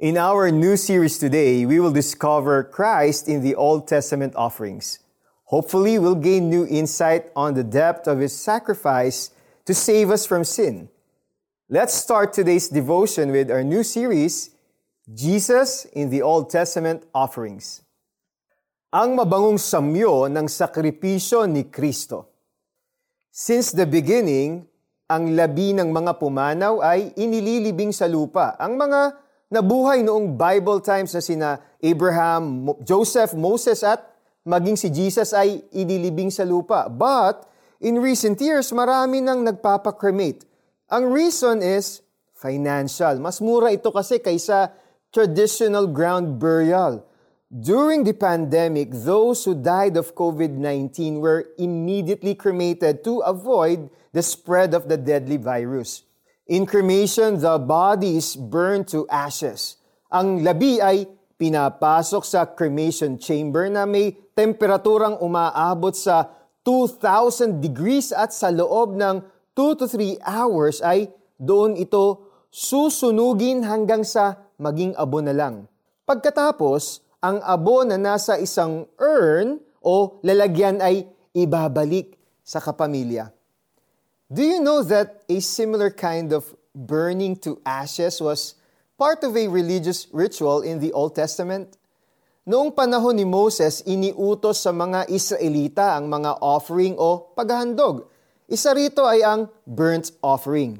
In our new series today, we will discover Christ in the Old Testament offerings. Hopefully, we'll gain new insight on the depth of His sacrifice to save us from sin. Let's start today's devotion with our new series, Jesus in the Old Testament Offerings. Ang mabangong samyo ng sakripisyo ni Kristo. Since the beginning, ang labi ng mga pumanaw ay inililibing sa lupa. Ang mga nabuhay noong Bible times na sina Abraham, Joseph, Moses at maging si Jesus ay inilibing sa lupa. But in recent years, marami nang nagpapakremate. Ang reason is financial. Mas mura ito kasi kaysa traditional ground burial. During the pandemic, those who died of COVID-19 were immediately cremated to avoid the spread of the deadly virus. In cremation, the body is burned to ashes. Ang labi ay pinapasok sa cremation chamber na may temperaturang umaabot sa 2,000 degrees at sa loob ng 2 to 3 hours ay doon ito susunugin hanggang sa maging abo na lang. Pagkatapos, ang abo na nasa isang urn o lalagyan ay ibabalik sa kapamilya. Do you know that a similar kind of burning to ashes was part of a religious ritual in the Old Testament? Noong panahon ni Moses, iniutos sa mga Israelita ang mga offering o paghahandog. Isa rito ay ang burnt offering.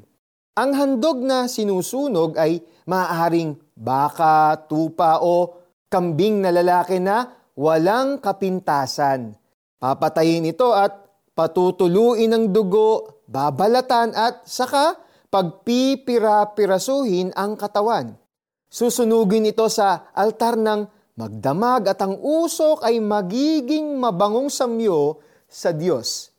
Ang handog na sinusunog ay maaaring baka, tupa o kambing na lalaki na walang kapintasan. Papatayin ito at patutuluin ng dugo, babalatan at saka pagpipira-pirasuhin ang katawan. Susunugin ito sa altar ng magdamag at ang usok ay magiging mabangong samyo sa Diyos.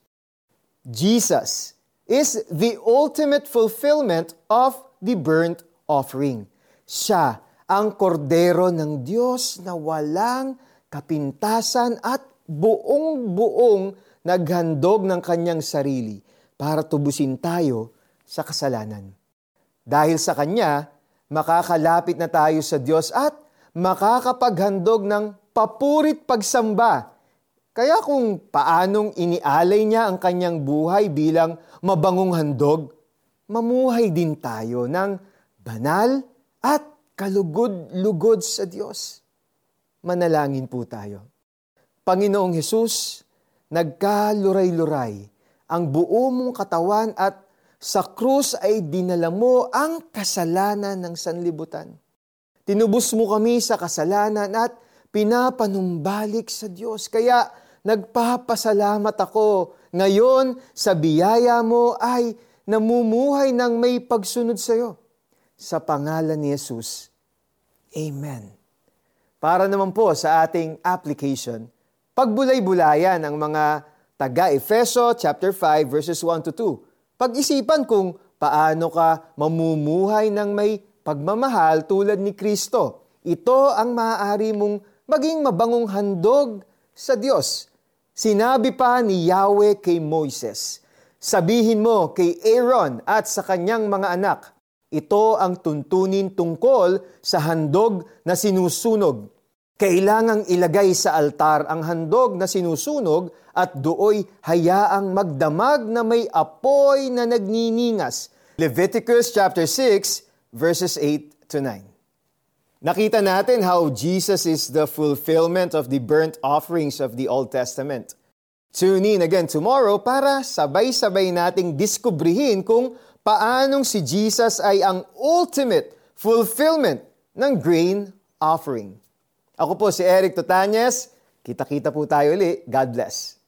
Jesus is the ultimate fulfillment of the burnt offering. Siya ang kordero ng Diyos na walang kapintasan at buong-buong naghandog ng kanyang sarili para tubusin tayo sa kasalanan. Dahil sa Kanya, makakalapit na tayo sa Diyos at makakapaghandog ng papurit pagsamba. Kaya kung paanong inialay niya ang kanyang buhay bilang mabangong handog, mamuhay din tayo ng banal at kalugod-lugod sa Diyos. Manalangin po tayo. Panginoong Hesus, nagkaluray-luray ang buo mong katawan at sa krus ay dinala mo ang kasalanan ng sanlibutan. Tinubos mo kami sa kasalanan at pinapanumbalik sa Diyos. Kaya nagpapasalamat ako ngayon sa biyaya mo ay namumuhay ng may pagsunod sa iyo sa pangalan ni Jesus. Amen. Para naman po sa ating application, pagbulay-bulayan ang mga taga-Efeso chapter 5 verses 1 to 2. Pag-isipan kung paano ka mamumuhay ng may pagmamahal tulad ni Kristo. Ito ang maaari mong maging mabangong handog sa Diyos. Sinabi pa ni Yahweh kay Moises, Sabihin mo kay Aaron at sa kanyang mga anak, ito ang tuntunin tungkol sa handog na sinusunog. Kailangang ilagay sa altar ang handog na sinusunog at dooy hayaang magdamag na may apoy na nagniningas. Leviticus chapter 6 verses 8 to 9. Nakita natin how Jesus is the fulfillment of the burnt offerings of the Old Testament. Tune in again tomorrow para sabay-sabay nating diskubrihin kung paanong si Jesus ay ang ultimate fulfillment ng grain offering. Ako po si Eric Tutanyes. Kita-kita po tayo uli. God bless.